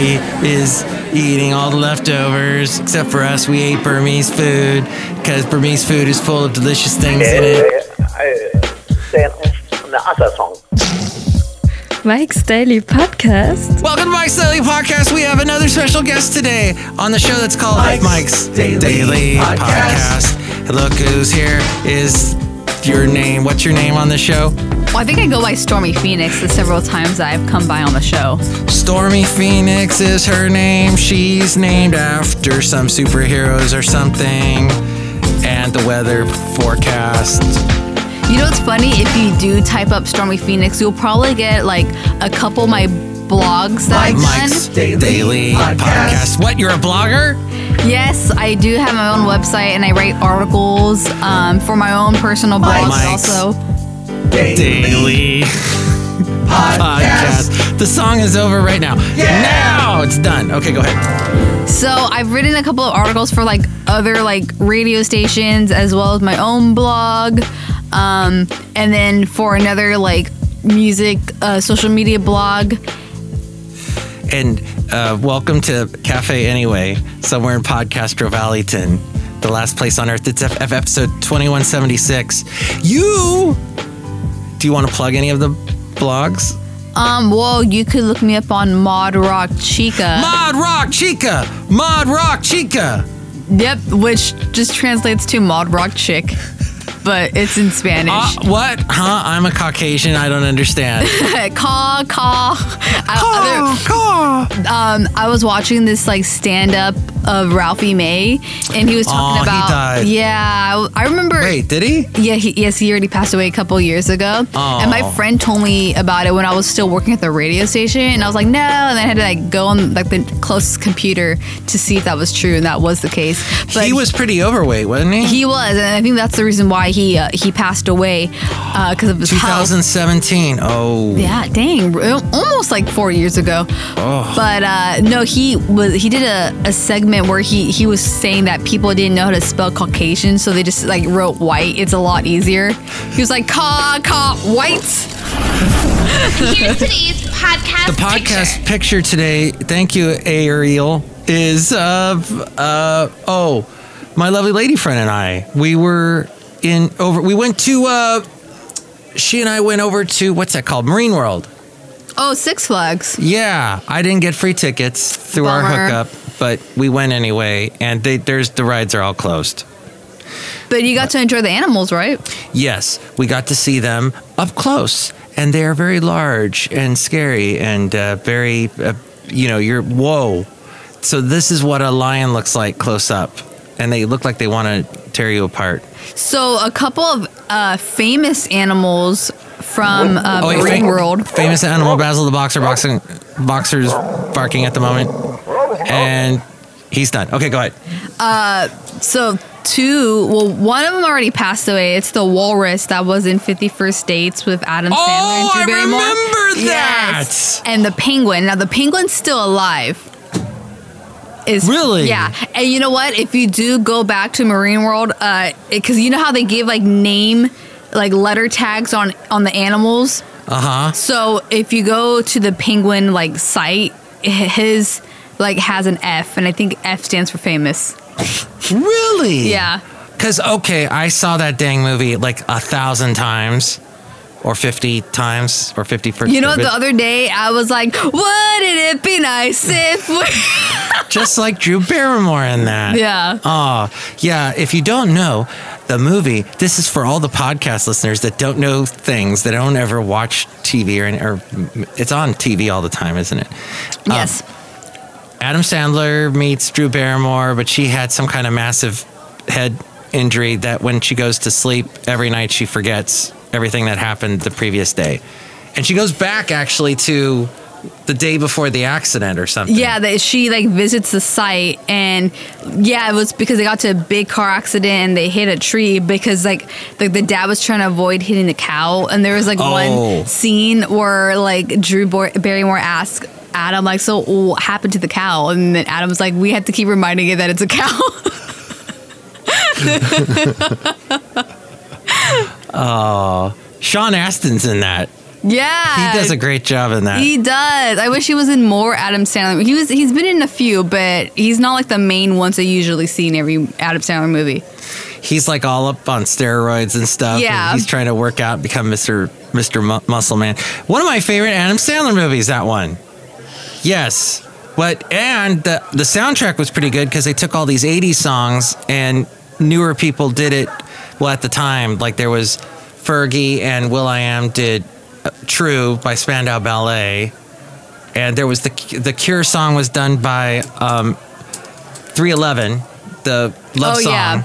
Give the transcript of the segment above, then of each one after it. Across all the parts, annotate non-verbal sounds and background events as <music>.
Everybody is eating all the leftovers except for us. We ate Burmese food because Burmese food is full of delicious things in it. Det är en annan sång. Mike's Daily Podcast. Welcome to Mike's Daily Podcast. We have another special guest today on the show that's called Mike's, Daily, Podcast. And Look who's here is your name. What's your name on the show? Well, I think I go by Stormy Phoenix the several times I've come by on the show. Stormy Phoenix is her name. She's named after some superheroes or something. And the weather forecast. You know what's funny? If you do type up Stormy Phoenix, you'll probably get like a couple of my blogs that I've Mike's done. Daily, Podcast. What? You're a blogger? Yes, I do have my own website and I write articles um, for my own personal blog, Mike's also Daily Podcast. The song is over right now. Now it's done. Okay, go ahead. So I've written a couple of articles for like other like radio stations as well as my own blog, um, and then for another like music uh, social media blog. And uh, welcome to Cafe Anyway, somewhere in Podcastro Valleyton, the last place on earth. It's F- F- episode 2176. You, do you want to plug any of the blogs? Um, well, you could look me up on Mod Rock Chica. Mod Rock Chica! Mod Rock Chica! yep, which just translates to Mod Rock Chick, but it's in Spanish. Uh, what? Huh? I'm a Caucasian. I don't understand. <laughs> caw caw. I, Caw, caw. um, I was watching this like stand up of Ralphie May, and he was talking he about. died. Yeah, I, I remember. Wait, did he? Yeah, he, yes, he already passed away a couple years ago. Aw. And my friend told me about it when I was still working at the radio station, and I was like, no. And then I had to like go on like the closest computer to see if that was true, and that was the case. But he was pretty overweight, wasn't he? He was, and I think that's the reason why he uh, he passed away because of his health. 2017. Oh. Yeah, dang, almost like four years ago. Oh. But uh, no, he was he did a, a segment where he he was saying that people didn't know how to spell Caucasian, so they just like wrote white. It's a lot easier. He was like ca ca white. <laughs> Here's today's podcast. The podcast picture today, thank you, Ariel, is of uh oh, my lovely lady friend and I. We were in over we went to uh she and I went over to what's that called? Marine World. Oh, Six Flags. Yeah, I didn't get free tickets through our hookup, but we went anyway, and they, there's the rides are all closed. But you got to enjoy the animals, right? Yes, we got to see them up close, and they are very large and scary and uh, very, uh, you know, you're whoa. So this is what a lion looks like close up, and they look like they want to tear you apart. So a couple of uh, famous animals from uh, Oh, Marine fam- World. Famous animal, Basil the boxer, boxing, boxer's barking at the moment, and he's done. Okay, go ahead. Uh, So two, well, one of them already passed away. It's the walrus that was in Fifty First Dates with Adam Sandler Oh, and Drew I Barrymore. remember Yes. that. And the penguin. Now the penguin's still alive. Is Really? Yeah. And you know what? If you do go back to Marine World, uh, because you know how they give like name, like letter tags on on the animals. Uh huh. So if you go to the penguin like site, his like has an F, and I think F stands for famous. Really? Yeah. Because, okay, I saw that dang movie like a thousand times or 50 times or 50 for You know, the other day I was like, "Wouldn't it be nice if we?" Just like Drew Barrymore in that. yeah. Oh, yeah. If you don't know the movie, this is for all the podcast listeners that don't know things, that don't ever watch TV or, or it's on TV all the time, isn't it? Um, yes. Adam Sandler meets Drew Barrymore, but she had some kind of massive head injury that when she goes to sleep every night, she forgets everything that happened the previous day. And she goes back actually to the day before the accident or something. Yeah, that she like visits the site and yeah, it was because they got to a big car accident and they hit a tree because like the, the dad was trying to avoid hitting the cow and there was like Oh. one scene where like Drew Bar- Barrymore asked Adam like, so what happened to the cow? And then Adam was like, we have to keep reminding it that it's a cow. <laughs> <laughs> Oh, Sean Astin's in that. Yeah, He does a great job in that. He does. I wish he was in more Adam Sandler. He was. He's been in a few, but he's not like the main ones I usually see in every Adam Sandler movie. He's like all up on steroids and stuff. and Yeah. he's trying to work out, become Mr. Mr. Mu- Muscle Man. One of my favorite Adam Sandler movies. That one. Yes. But and the the soundtrack was pretty good because they took all these '80s songs and newer people did it. Well, at the time, like there was Fergie and will.i.am did "True" by Spandau Ballet, and there was the the Cure song was done by um, 311, the love Oh, song. yeah.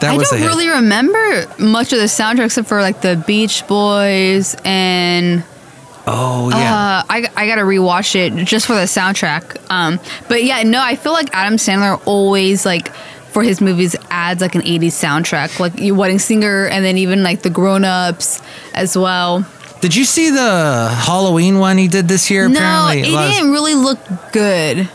That I don't really remember much of the soundtrack except for like the Beach Boys and Oh yeah. uh, I I gotta rewatch it just for the soundtrack. Um, but yeah, no, I feel like Adam Sandler always like for his movies adds like an 80s soundtrack, like you Wedding Singer, and then even like the Grown Ups as well. Did you see the Halloween one he did this year? No, Apparently, it didn't really look good.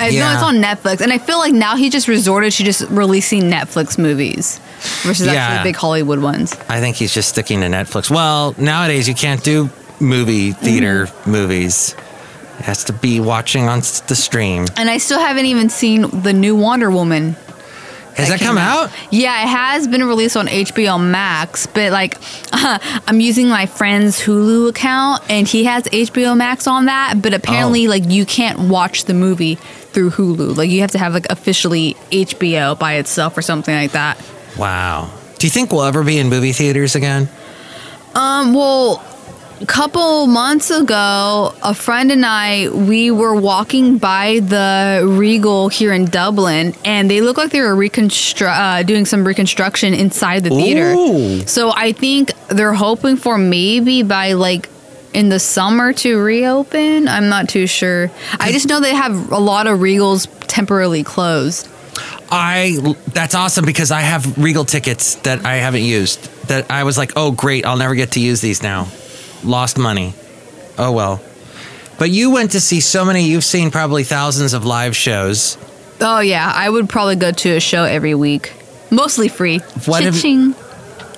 I know Yeah. it's on Netflix, and I feel like now he just resorted to just releasing Netflix movies versus Yeah. actually big Hollywood ones. I think he's just sticking to Netflix. Well, nowadays you can't do movie theater Mm-hmm. movies. It has to be watching on the stream. And I still haven't even seen the new Wonder Woman. Has that came come out? Yeah, it has been released on HBO Max, but like <laughs> I'm using my friend's Hulu account and he has HBO Max on that, but apparently Oh. like you can't watch the movie through Hulu. Like you have to have like officially HBO by itself or something like that. Wow. Do you think we'll ever be in movie theaters again? Um, well, a couple months ago, a friend and I we were walking by the Regal here in Dublin, and they look like they were reconstru- uh, doing some reconstruction inside the theater. Ooh. So I think they're hoping for maybe by like in the summer to reopen. I'm not too sure. I just know they have a lot of Regals temporarily closed. I that's awesome because I have Regal tickets that I haven't used. That I was like, oh great, I'll never get to use these now. Lost money. Oh well. But you went to see so many. You've seen probably thousands of live shows. Oh yeah, I would probably go to a show every week, mostly free. What have-.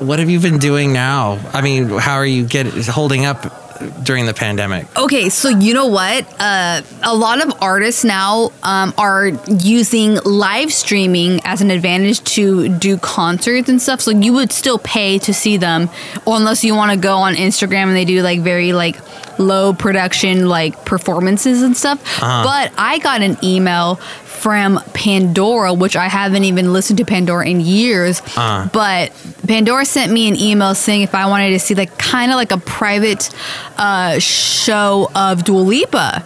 What have you been doing now? I mean, how are you get holding up during the pandemic? Okay, so you know what? Uh, a lot of artists now um, are using live streaming as an advantage to do concerts and stuff. So you would still pay to see them, or unless you want to go on Instagram and they do like very like low production like performances and stuff. But I got an email from Pandora, which I haven't even listened to Pandora in years. But Pandora sent me an email saying if I wanted to see like kind of like a private uh, show of Dua Lipa,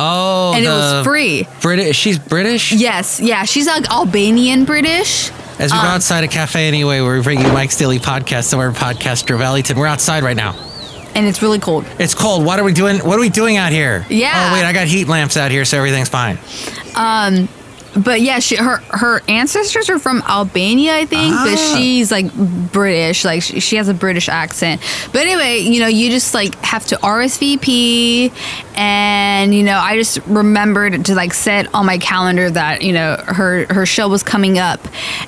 Oh, and it was free. British. She's British. Yes, yeah, she's like Albanian British. As we're Um, outside a cafe anyway, where we bring you Mike's Daily Podcast, somewhere podcaster Valleyton. We're outside right now. And it's really cold. It's cold. What are we doing? What are we doing out here? Yeah. Oh wait, I got heat lamps out here, so everything's fine. Um, But yeah, she her her ancestors are from Albania, I think, but Ah. she's like British, like she, she has a British accent. But anyway, you know, you just like have to RSVP, and you know, I just remembered to like set on my calendar that you know her her show was coming up,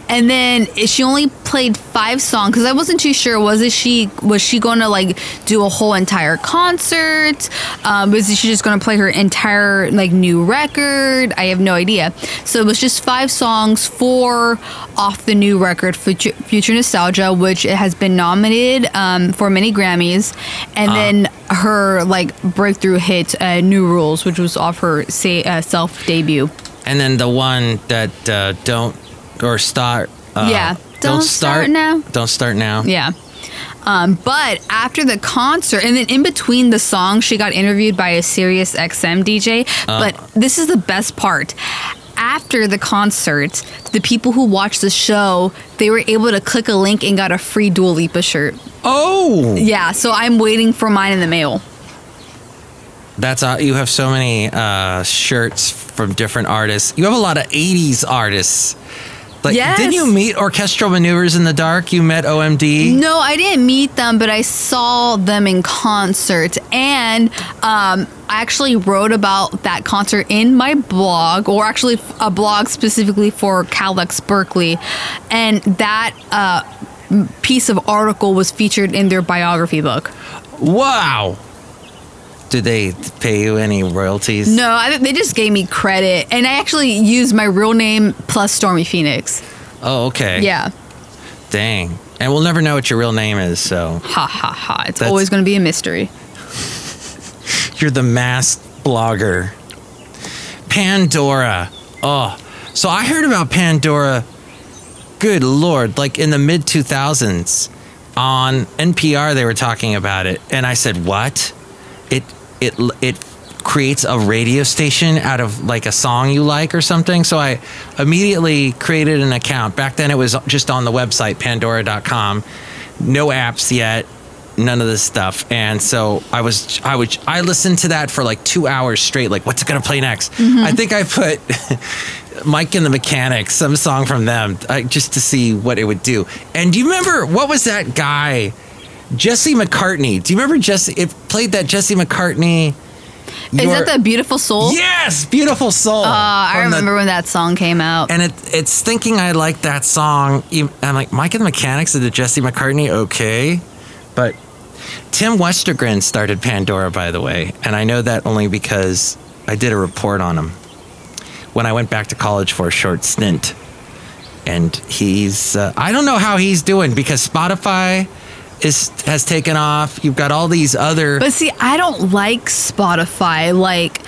and then she only played five songs because I wasn't too sure was it she was she going to like do a whole entire concert, um, was she just going to play her entire like new record? I have no idea. So it was just five songs, four off the new record, Future, Future Nostalgia, which has been nominated um, for many Grammys, and then her like breakthrough hit, uh, New Rules, which was off her say, uh, self debut. And then the one that uh, don't or start. Uh, Yeah. Don't Start Now? Don't start now. Yeah. Um, but after the concert, and then in between the songs, she got interviewed by a Sirius XM DJ. but this is the best part. After the concert, the people who watched the show, they were able to click a link and got a free Dua Lipa shirt. Oh, Yeah, so I'm waiting for mine in the mail. that's uh, you have so many uh, shirts from different artists. You have a lot of '80s artists. Like, Yes. didn't you meet Orchestral Maneuvers in the Dark? You met OMD. No, I didn't meet them, but I saw them in concert. And um, I actually wrote about that concert in my blog, or actually a blog specifically for KALX Berkeley. And that uh, piece of article was featured in their biography book. Wow. Did they pay you any royalties? No, I, they just gave me credit, and I actually used my real name plus Stormy Phoenix. Oh, okay. Yeah, Dang. And we'll never know what your real name is, so ha ha ha. It's That's- always going to be a mystery. <laughs> you're the masked blogger. Pandora. Oh. So I heard about Pandora. Good lord, like in the mid 2000s on NPR they were talking about it and I said, "What?" It it it creates a radio station out of like a song you like or something. So I immediately created an account. Back then it was just on the website pandora.com. No apps yet, none of this stuff. And so I was I would I listened to that for like 2 hours straight like what's it going to play next? I think I put <laughs> Mike and the Mechanics, some song from them, uh, just to see what it would do. And do you remember what was that guy? Jesse McCartney. Do you remember Jesse? It played that Jesse McCartney. Is Your- that the beautiful soul? Yes, beautiful soul. Uh, I From the- remember when that song came out. and it, it's thinking I like that song. I'm like, Mike and the Mechanics of the Jesse McCartney, okay. But Tim Westergren started Pandora, by the way. And I know that only because I did a report on him when I went back to college for a short stint. And he's, uh, I don't know how he's doing because Spotify is has taken off. You've got all these other. But see, I don't like Spotify. Like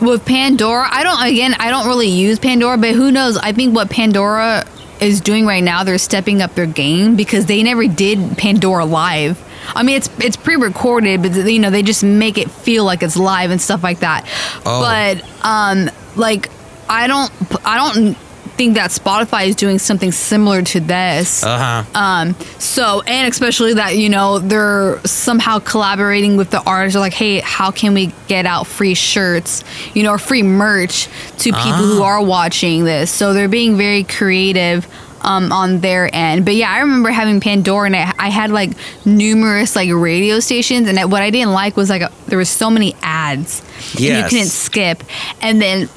with Pandora, I don't. Again, I don't really use Pandora. But who knows? I think what Pandora is doing right now, they're stepping up their game because they never did Pandora live. I mean, it's it's pre-recorded, but you know they just make it feel like it's live and stuff like that. Oh. But um, like I don't I don't think that Spotify is doing something similar to this. uh huh. So, and especially that, you know, they're somehow collaborating with the artists. They're like, hey, how can we get out free shirts, you know, or free merch to people who are watching this? So they're being very creative. Um, on their end, but yeah, I remember having Pandora, and I, I had like numerous like radio stations, and what I didn't like was like there was so many ads, and you couldn't skip. And then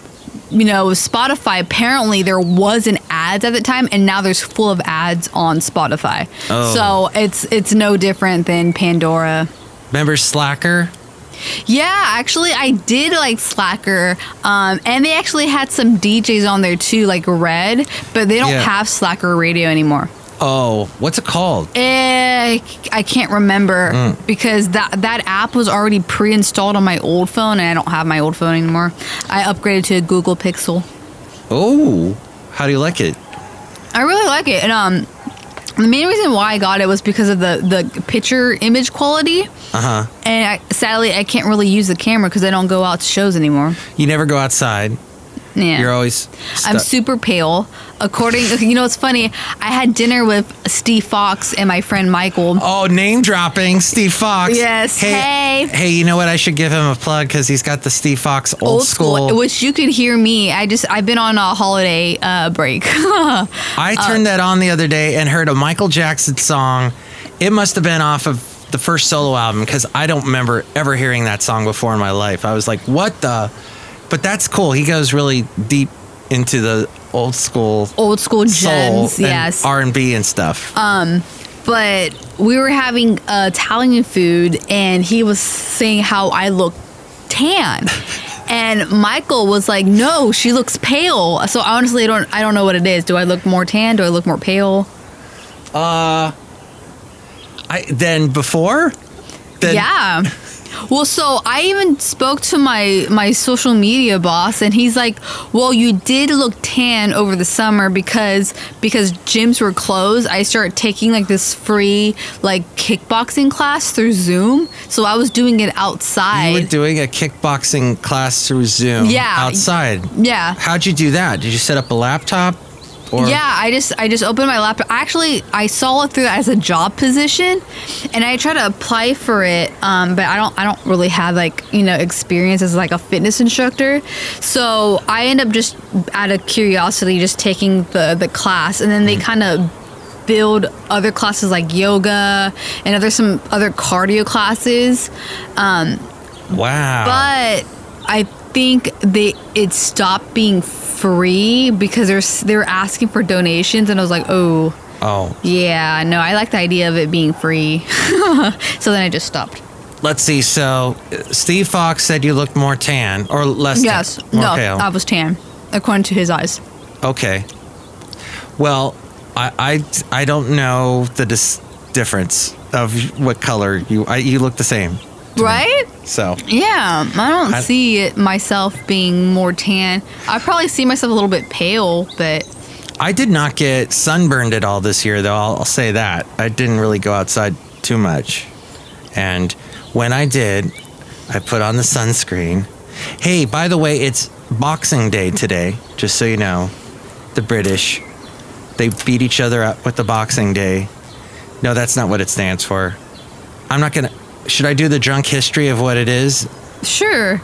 you know, Spotify, apparently there wasn't ads at the time, and now there's full of ads on Spotify. Oh. So it's it's no different than Pandora. Remember Slacker? Yeah, actually, I did like Slacker, um, and they actually had some DJs on there too, like Red, but they don't Yeah. have Slacker radio anymore. Oh, what's it called? Eh, I can't remember Mm. because that that app was already pre-installed on my old phone, and I don't have my old phone anymore. I upgraded to a Google Pixel. Oh, how do you like it? I really like it, and um, the main reason why I got it was because of the the picture image quality. Uh huh. And I, sadly, I can't really use the camera because I don't go out to shows anymore. You never go outside. Yeah, You're always. I'm super pale. According, <laughs> you know, it's funny. I had dinner with Steve Fox and my friend Michael. Oh, name dropping, Steve Fox. Yes, hey. hey, you know what? I should give him a plug because he's got the Steve Fox old, Old school, which you could hear me. I just I've been on a holiday uh, break. <laughs> I turned that on the other day and heard a Michael Jackson song. It must have been off of the first solo album because I don't remember ever hearing that song before in my life. I was like, what the? But that's cool. He goes really deep into the old school Old school gems, and yes. R and B and stuff. but we were having uh, Italian food, and he was saying how I look tan. <laughs> And Michael was like, "No, she looks pale." So honestly, I don't, I don't know what it is. Do I look more tan? Do I look more pale? Uh, I then before. Then, yeah. Well, so I even spoke to my my social media boss, and he's like, "Well, you did look tan over the summer because because gyms were closed. I started taking like this free like kickboxing class through Zoom, so I was doing it outside. You were doing a kickboxing class through Zoom. Yeah. Outside. yeah, How'd you do that? Did you set up a laptop? Or yeah. I just I just opened my laptop. Actually, I saw it through as a job position, and I tried to apply for it. Um, but I don't I don't really have like you know experience as like a fitness instructor. So I end up just out of curiosity just taking the the class, and then they kind of build other classes like yoga and other some other cardio classes. Um, Wow. but I think they it stopped being free because they're they were asking for donations, and I was like, oh oh. yeah, no, I like the idea of it being free. <laughs> so then I just stopped. let's see. So, Steve Fox said you looked more tan or less. Yes. tan, No, pale. I was tan, according to his eyes. Okay. Well, I, I, I don't know the dis- difference of what color you. I, you look the same. Right? So Yeah. I don't I- see it myself being more tan. I probably see myself a little bit pale, but I did not get sunburned at all this year, though. I'll, I'll say that I didn't really go outside too much, and when I did, I put on the sunscreen. Hey, by the way, it's Boxing Day today. Just so you know, the British they beat each other up with the Boxing Day. No, that's not what it stands for. I'm not gonna. Should I do the drunk history of what it is? sure.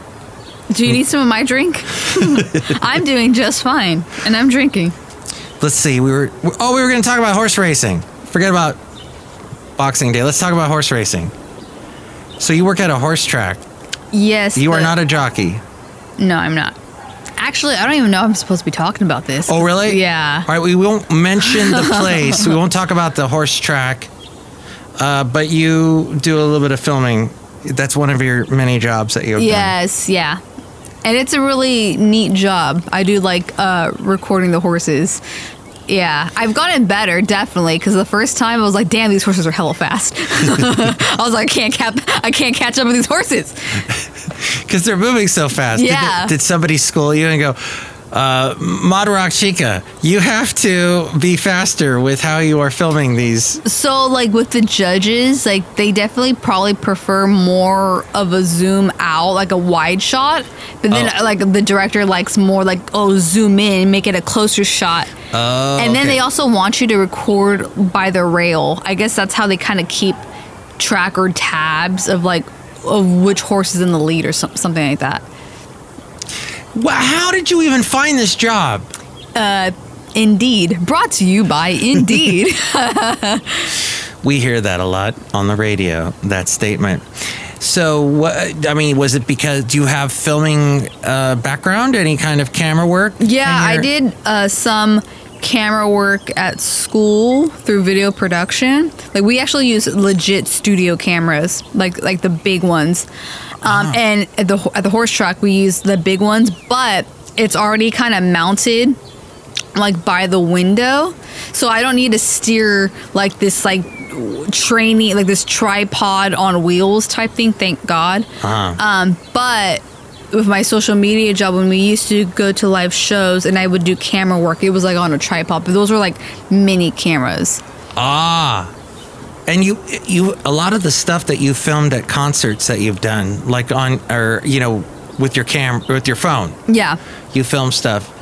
Do you need some of my drink? <laughs> I'm doing just fine, and I'm drinking. let's see. We were oh, we were going to talk about horse racing. Forget about Boxing Day. Let's talk about horse racing. So you work at a horse track. Yes. You are but- not a jockey. No, I'm not. Actually, I don't even know if I'm supposed to be talking about this. Oh, really? Yeah. All right. We won't mention the <laughs> place. we won't talk about the horse track. Uh, but you do a little bit of filming. That's one of your many jobs that you've done. Yes, yeah. And it's a really neat job. I do like uh, recording the horses. Yeah, I've gotten better definitely because the first time I was like, "Damn, these horses are hella fast." <laughs> I was like, "I can't cap, I can't catch up with these horses." <laughs> because they're moving so fast. Did- Yeah. Did, somebody school you and go, uh, Mod Rock Chica, you have to be faster with how you are filming these? So like with the judges, like they definitely probably prefer more of a zoom out, like a wide shot. But then Oh. like the director likes more like oh zoom in, make it a closer shot. Oh, and then okay. they also want you to record by the rail. I guess that's how they kind of keep track or tabs of like of which horse is in the lead or some, something like that. How did you even find this job? Uh, Indeed, brought to you by <laughs> Indeed. <laughs> We hear that a lot on the radio, that statement. So, what, I mean, was it because do you have filming uh, background, any kind of camera work? Yeah, I did uh, some camera work at school through video production. Like we actually use legit studio cameras, like like the big ones. Um, And at the at the horse track, we use the big ones, but it's already kind of mounted like by the window, so I don't need to steer like this like training like this tripod on wheels type thing. Thank God. Uh-huh. Um, but with my social media job, when we used to go to live shows and I would do camera work, it was like on a tripod, but those were like mini cameras. Ah. And you, you, a lot of the stuff that you filmed at concerts that you've done, like on, or you know, with your cam, with your phone, Yeah, you film stuff.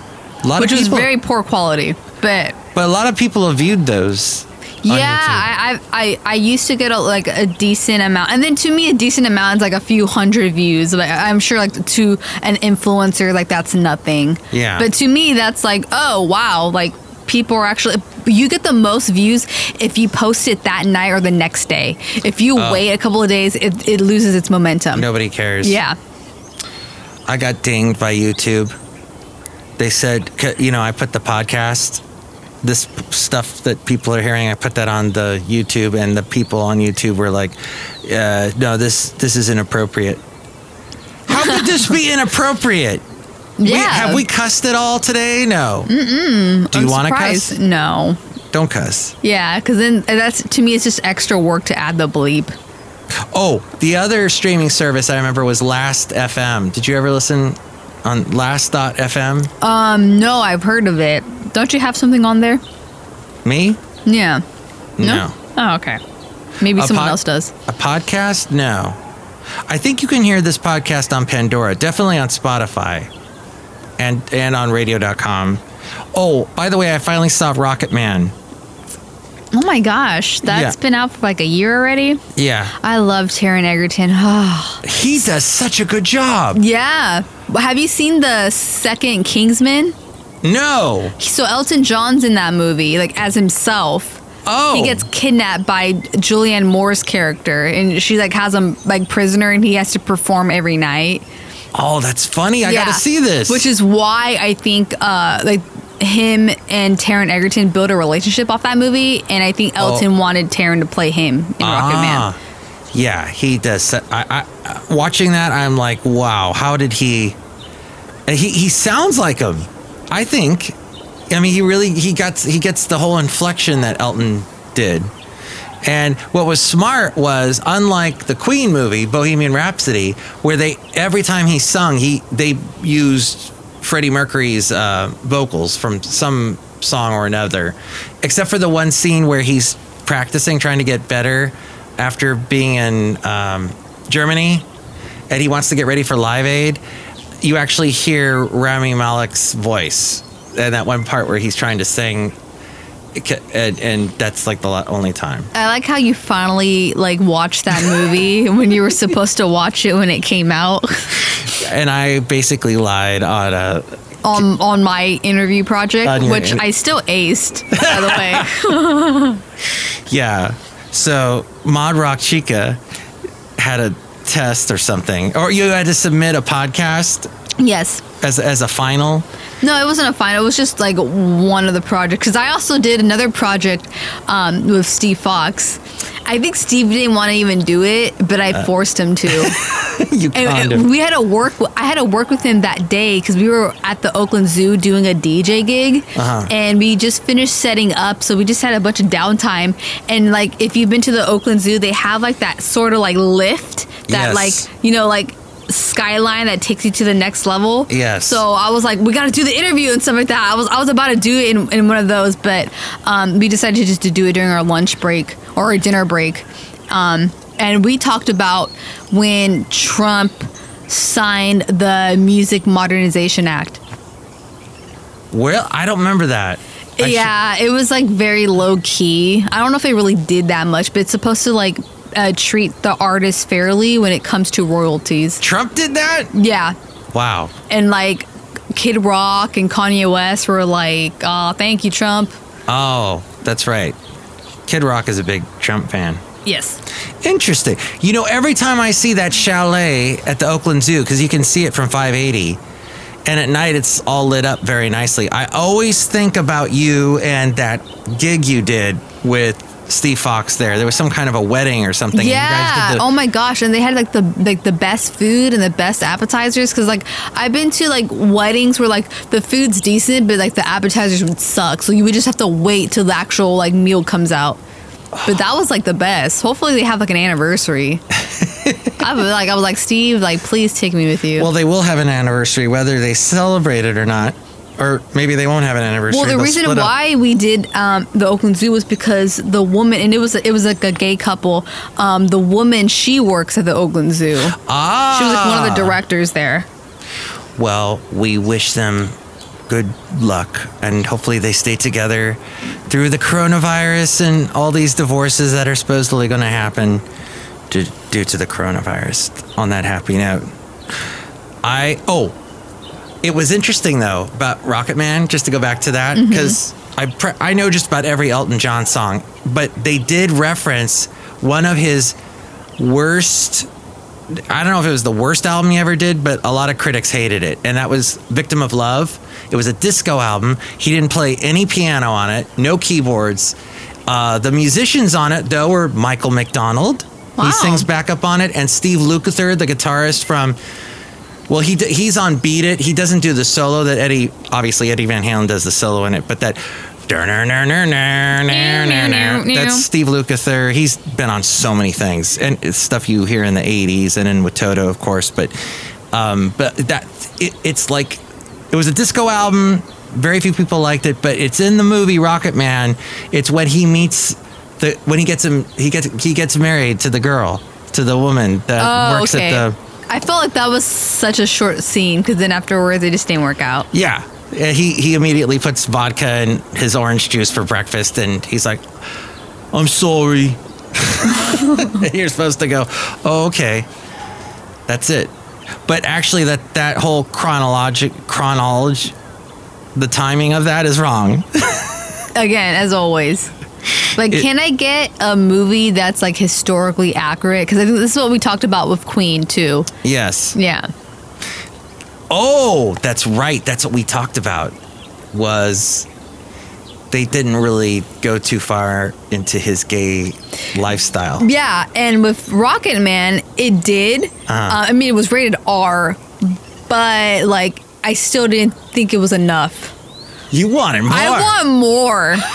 A lot which of was people, very poor quality, but but a lot of people have viewed those. yeah, I, I I I used to get a, like a decent amount, and then to me, a decent amount is like a few hundred views. Like I'm sure, like to an influencer, like that's nothing. Yeah. But to me, that's like, oh wow, like people are actually. You get the most views if you post it that night or the next day. If you Oh. wait a couple of days, it, it loses its momentum. Nobody cares. Yeah. I got dinged by YouTube. They said, you know, I put the podcast, this stuff that people are hearing, I put that on the YouTube, and the people on YouTube were like, uh, "No, this this is inappropriate." How could this be <laughs> inappropriate? We- Yeah. have we cussed at all today? No. Mm-mm. Do you want to cuss? No. Don't cuss. Yeah, because then that's to me, it's just extra work to add the bleep. Oh, the other streaming service I remember was Last FM. Did you ever listen on Last.fm? Um, no, I've heard of it. Don't you have something on there? Me? Yeah. no. Oh, okay. Maybe A someone pod- else does. A podcast? No. I think you can hear this podcast on Pandora, definitely on Spotify and and on radio.com. Oh, by the way, I finally saw Rocket Man. Oh my gosh, that's Yeah. been out for like a year already. Yeah. I love Taron Egerton. Oh, <sighs> He does such a good job. yeah. Have you seen the second Kingsman? No. So Elton John's in that movie, like as himself. Oh. He gets kidnapped by Julianne Moore's character, and she like has him like prisoner, and he has to perform every night. Oh, that's funny. I got to see this. Which is why I think uh, like him and Taron Egerton built a relationship off that movie, and I think Elton wanted Taron to play him in Rocket Man. Ah. Yeah, he does. I, I watching that, I'm like, wow, how did he? He he sounds like him. I think. I mean, he really he gets he gets the whole inflection that Elton did. And what was smart was, unlike the Queen movie, Bohemian Rhapsody, where they every time he sung, he they used Freddie Mercury's uh, vocals from some song or another, except for the one scene where he's practicing, trying to get better after being in um, Germany, and he wants to get ready for Live Aid. You actually hear Rami Malek's voice and that one part where he's trying to sing and, and that's like the only time. I like how you finally like watched that movie <laughs> when you were supposed to watch it when it came out <laughs> And I basically lied on a on on my interview project, which I still aced, by the <laughs> way. yeah. So Mod Rock Chica had a test or something, or you had to submit a podcast yes. as as a final. No, it wasn't a final. It was just like one of the projects. Because I also did another project um, with Steve Fox. I think Steve didn't want to even do it, but I Uh. forced him to. <laughs> you And, and we had to work. I had to work with him that day because we were at the Oakland Zoo doing a DJ gig, Uh-huh. and we just finished setting up. So we just had a bunch of downtime. And like, if you've been to the Oakland Zoo, they have like that sort of like lift that Yes. like you know like skyline that takes you to the next level. Yes. So I was like, we got to do the interview and stuff like that. I was I was about to do it in, in one of those, but um, we decided to just to do it during our lunch break or our dinner break. Um, and we talked about when Trump signed the Music Modernization Act. Well, I don't remember that. I should- yeah, it was like very low key. I don't know if they really did that much, but it's supposed to like uh, treat the artist fairly when it comes to royalties. Trump did that. Yeah, Wow. and like Kid Rock and Kanye West were like, "Oh, thank you, Trump." Oh, that's right. Kid Rock is a big Trump fan. Yes. Interesting. You know, every time I see that chalet at the Oakland Zoo, because you can see it from 580, and at night it's all lit up very nicely, I always think about you and that gig you did with Steve Fox there. There was some kind of a wedding or something. and you guys Yeah. the- oh my gosh, and they had like the like the best food and the best appetizers because like I've been to like weddings where like the food's decent, but like the appetizers would suck. So you would just have to wait till the actual like meal comes out. But that was like the best. Hopefully they have like an anniversary. I was like I was like Steve, like please take me with you. well, they will have an anniversary, whether they celebrate it or not. Or maybe they won't have an anniversary. Well, the They'll reason why we did um, the Oakland Zoo was because the woman, and it was it was like a gay couple. Um, the woman she works at the Oakland Zoo. Ah. She was like one of the directors there. Well, we wish them good luck and hopefully they stay together through the coronavirus and all these divorces that are supposedly going to happen due to the coronavirus. On that happy note, I oh, it was interesting though about Rocket Man. Just to go back to that because I pre- I know just about every Elton John song, but they did reference one of his worst I don't know if it was the worst album he ever did, but a lot of critics hated it. And that was Victim of Love. It was a disco album. He didn't play any piano on it, no keyboards. Uh, the musicians on it, though, were Michael McDonald. Wow. He sings back up on it, and Steve Lukather, the guitarist from. Well, he d- he's on Beat It. He doesn't do the solo that Eddie. Obviously, Eddie Van Halen does the solo in it, but that. That's Steve Lukather. He's been on so many things, and it's stuff you hear in the '80s and in with Toto, of course. But, um, but that it, it's like it was a disco album. Very few people liked it, but it's in the movie Rocket Man. It's when he meets the when he gets him he gets he gets married to the girl to the woman that Oh, works okay. at the I felt like that was such a short scene because then afterwards it just didn't work out. Yeah. He he immediately puts vodka in his orange juice for breakfast, and he's like, "I'm sorry." <laughs> You're supposed to go, "Oh, okay." That's it. But actually, that that whole chronologic chronology, the timing of that is wrong. <laughs> Again, as always. Like, It- can I get a movie that's like historically accurate? Because I think this is what we talked about with Queen too. yes. Yeah. Oh, that's right. That's what we talked about. Was they didn't really go too far into his gay lifestyle. Yeah, and with Rocket Man, it did. Uh-huh. Uh, I mean, it was rated R, but like I still didn't think it was enough. You wanted more. I want more. <laughs>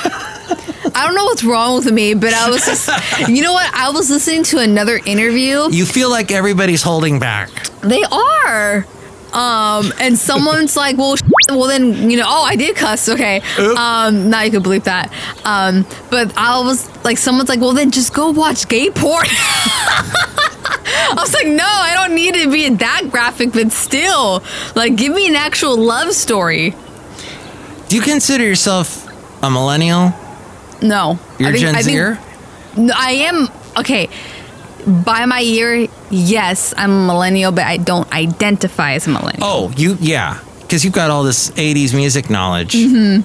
I don't know what's wrong with me, but I was just, <laughs> you know what? I was listening to another interview. you feel like everybody's holding back. They are. Um, and someone's like, well, sh- well, then, you know, oh, I did cuss. Okay. Oop. Um, now you can believe that. Um, but I was like, someone's like, well, then just go watch gay porn. <laughs> I was like, no, I don't need to be that graphic, but still, like, give me an actual love story. Do you consider yourself a millennial? No. You're I think- Gen I think- Zer? No, I am okay. By my year, yes, I'm a millennial, but I don't identify as a millennial. Oh, you yeah, because you've got all this '80s music knowledge, Mm-hmm.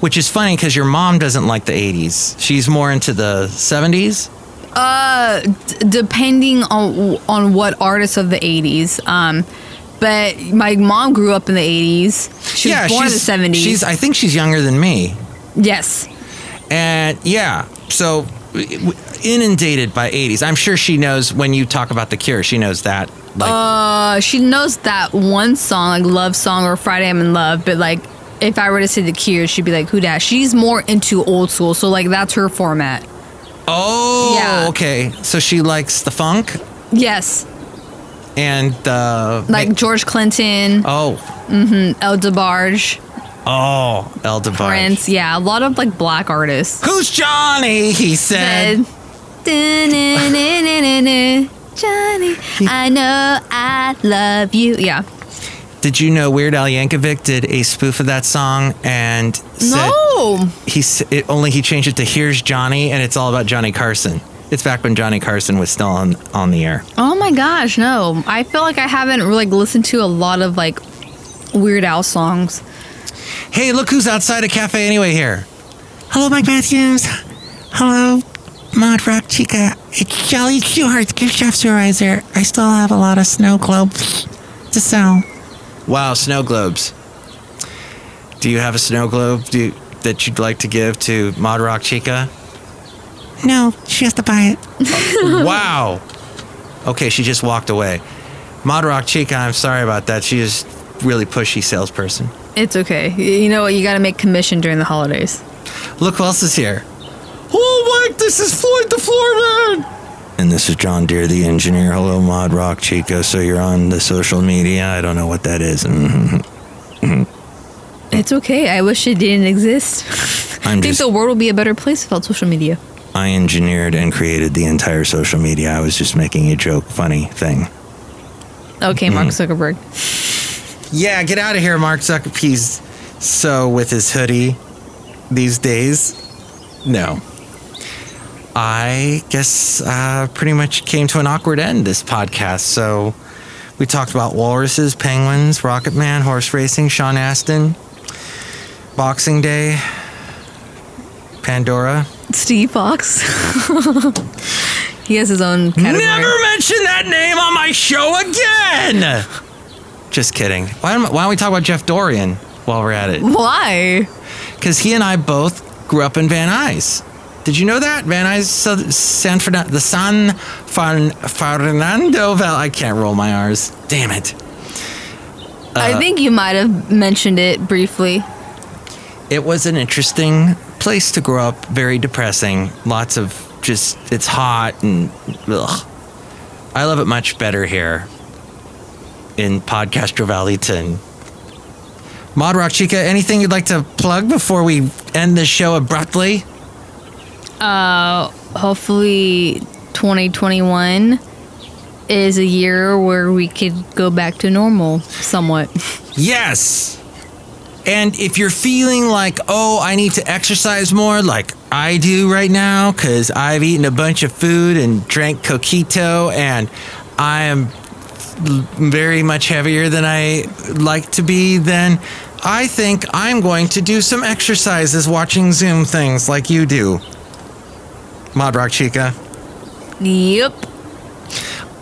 which is funny because your mom doesn't like the '80s. She's more into the '70s. Uh, d- depending on on what artists of the '80s. Um, but my mom grew up in the '80s. She was born in the '70s. She's I think she's younger than me, yes. And yeah, so inundated by '80s. I'm sure she knows when you talk about the Cure. She knows that. Like, Uh, she knows that one song, like "Love Song" or "Friday I'm in Love," but like. If I were to say the Cure, she'd be like, "Who dat?" She's more into old school, so like that's her format. oh, yeah. okay. So she likes the funk Yes, and uh, like George Clinton, oh, Mm-hmm. El DeBarge, oh, El DeBarge. Prince. Yeah, a lot of like black artists. Who's Johnny? He said. Said, Johnny, I know I love you. Yeah. Did you know Weird Al Yankovic did a spoof of that song and said No. he s- it, only he changed it to "Here's Johnny" and it's all about Johnny Carson. It's back when Johnny Carson was still on on the air. Oh my gosh, no. I feel like I haven't really listened to a lot of like Weird Al songs. Hey, look who's outside a cafe anyway here. Hello, Mike Matthews. Hello, Mod Rock Chica. It's Jolly Shoehart's gift shop supervisor. I still have a lot of snow globes to sell. Wow, snow globes. Do you have a snow globe do, that you'd like to give to Mod Rock Chica? No, she has to buy it. <laughs> wow. Okay, she just walked away. Mod Rock Chica, I'm sorry about that. She is really pushy salesperson. It's okay. You know what? You got to make commission during the holidays. Look who else is here. Oh, Mike, this is Floyd the Floor Man. And this is John Deer, the engineer. Hello, Mod Rock Chico. So you're on the social media. I don't know what that is. Mhm. It's okay. I wish it didn't exist. <laughs> I'm think just, the world would be a better place without social media. I engineered and created the entire social media. I was just making a joke, funny thing. Okay, Mark Mm-hmm. Zuckerberg. Yeah, get out of here, Mark Zuckerberg. He's so with his hoodie these days. No. I guess uh, pretty much came to an awkward end this podcast. So we talked about walruses, penguins, Rocket Man, horse racing, Sean Astin, Boxing Day, Pandora. Steve Fox. <laughs> he has his own category. Never mention that name on my show again. Just kidding. Why don't, why don't we talk about Jeff Dorian while we're at it? Why? because he and I both grew up in Van Nuys. Did you know that Van Nuys, San Fernando, the San Fern, Fernando Valley? I can't roll my R's. Damn it! I Uh, think you might have mentioned it briefly. It was an interesting place to grow up. Very depressing. Lots of just it's hot and ugh. I love it much better here in Podcastro Valleyton. Mod Rock Chica, anything you'd like to plug before we end the show abruptly? Uh, hopefully 2021 is a year where we could go back to normal somewhat. Yes. And if you're feeling like, oh, I need to exercise more, like I do right now, because I've eaten a bunch of food and drank coquito, and I am very much heavier than I like to be, then I think I'm going to do some exercises watching Zoom things like you do. Mod Rock Chica. yep.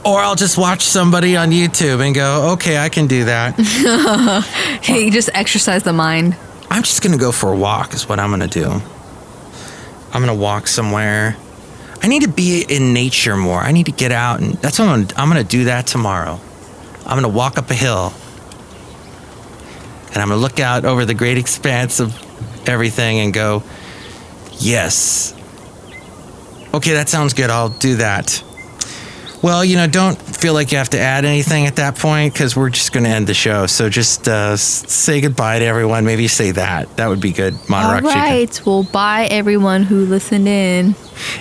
Or I'll just watch somebody on YouTube and go, okay, I can do that. <laughs> Hey, just exercise the mind. I'm just gonna go for a walk, is what I'm gonna do. I'm gonna walk somewhere. I need to be in nature more. I need to get out, and that's what I'm I'm gonna do that tomorrow. I'm gonna walk up a hill, and I'm gonna look out over the great expanse of everything and go, yes. Okay, that sounds good. I'll do that. Well, you know, don't feel like you have to add anything at that point because we're just going to end the show. So just uh, say goodbye to everyone. Maybe say that. That would be good. Mod All Rock Chica. Well, bye everyone who listened in.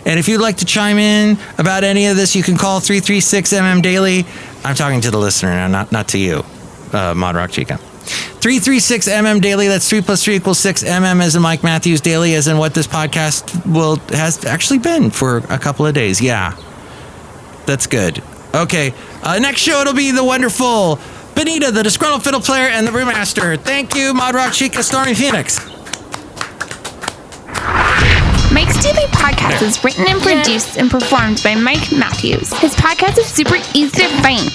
And if you'd like to chime in about any of this, you can call 336 MM Daily. I'm talking to the listener now, not, not to you, uh, Mod Rock Chica. 336 MM Daily. That's 3 plus 3 equals 6. MM as in Mike Matthews Daily, as in what this podcast will has actually been for a couple of days. Yeah. That's good. Okay. Uh, next show, it'll be the wonderful Benita, the disgruntled fiddle player, and the brewmaster. Thank you, Mod Rock Chica, Stormy Phoenix. Podcast is written and produced and performed by Mike Matthews. His podcast is super easy to find.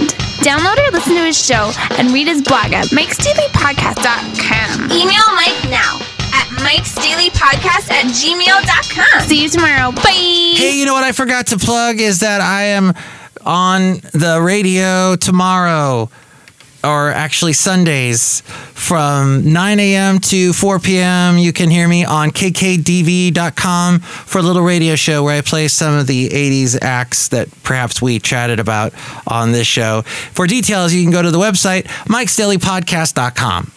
Download or listen to his show and read his blog at mikesdailypodcast.com. Email Mike now at mikesdailypodcast at gmail.com. See you tomorrow. Bye. Hey, you know what I forgot to plug is that I am on the radio tomorrow, or actually Sundays, from 9 a.m. to 4 p.m. You can hear me on kkdv.com for a little radio show where I play some of the 80s acts that perhaps we chatted about on this show. For details, you can go to the website, mikesdailypodcast.com.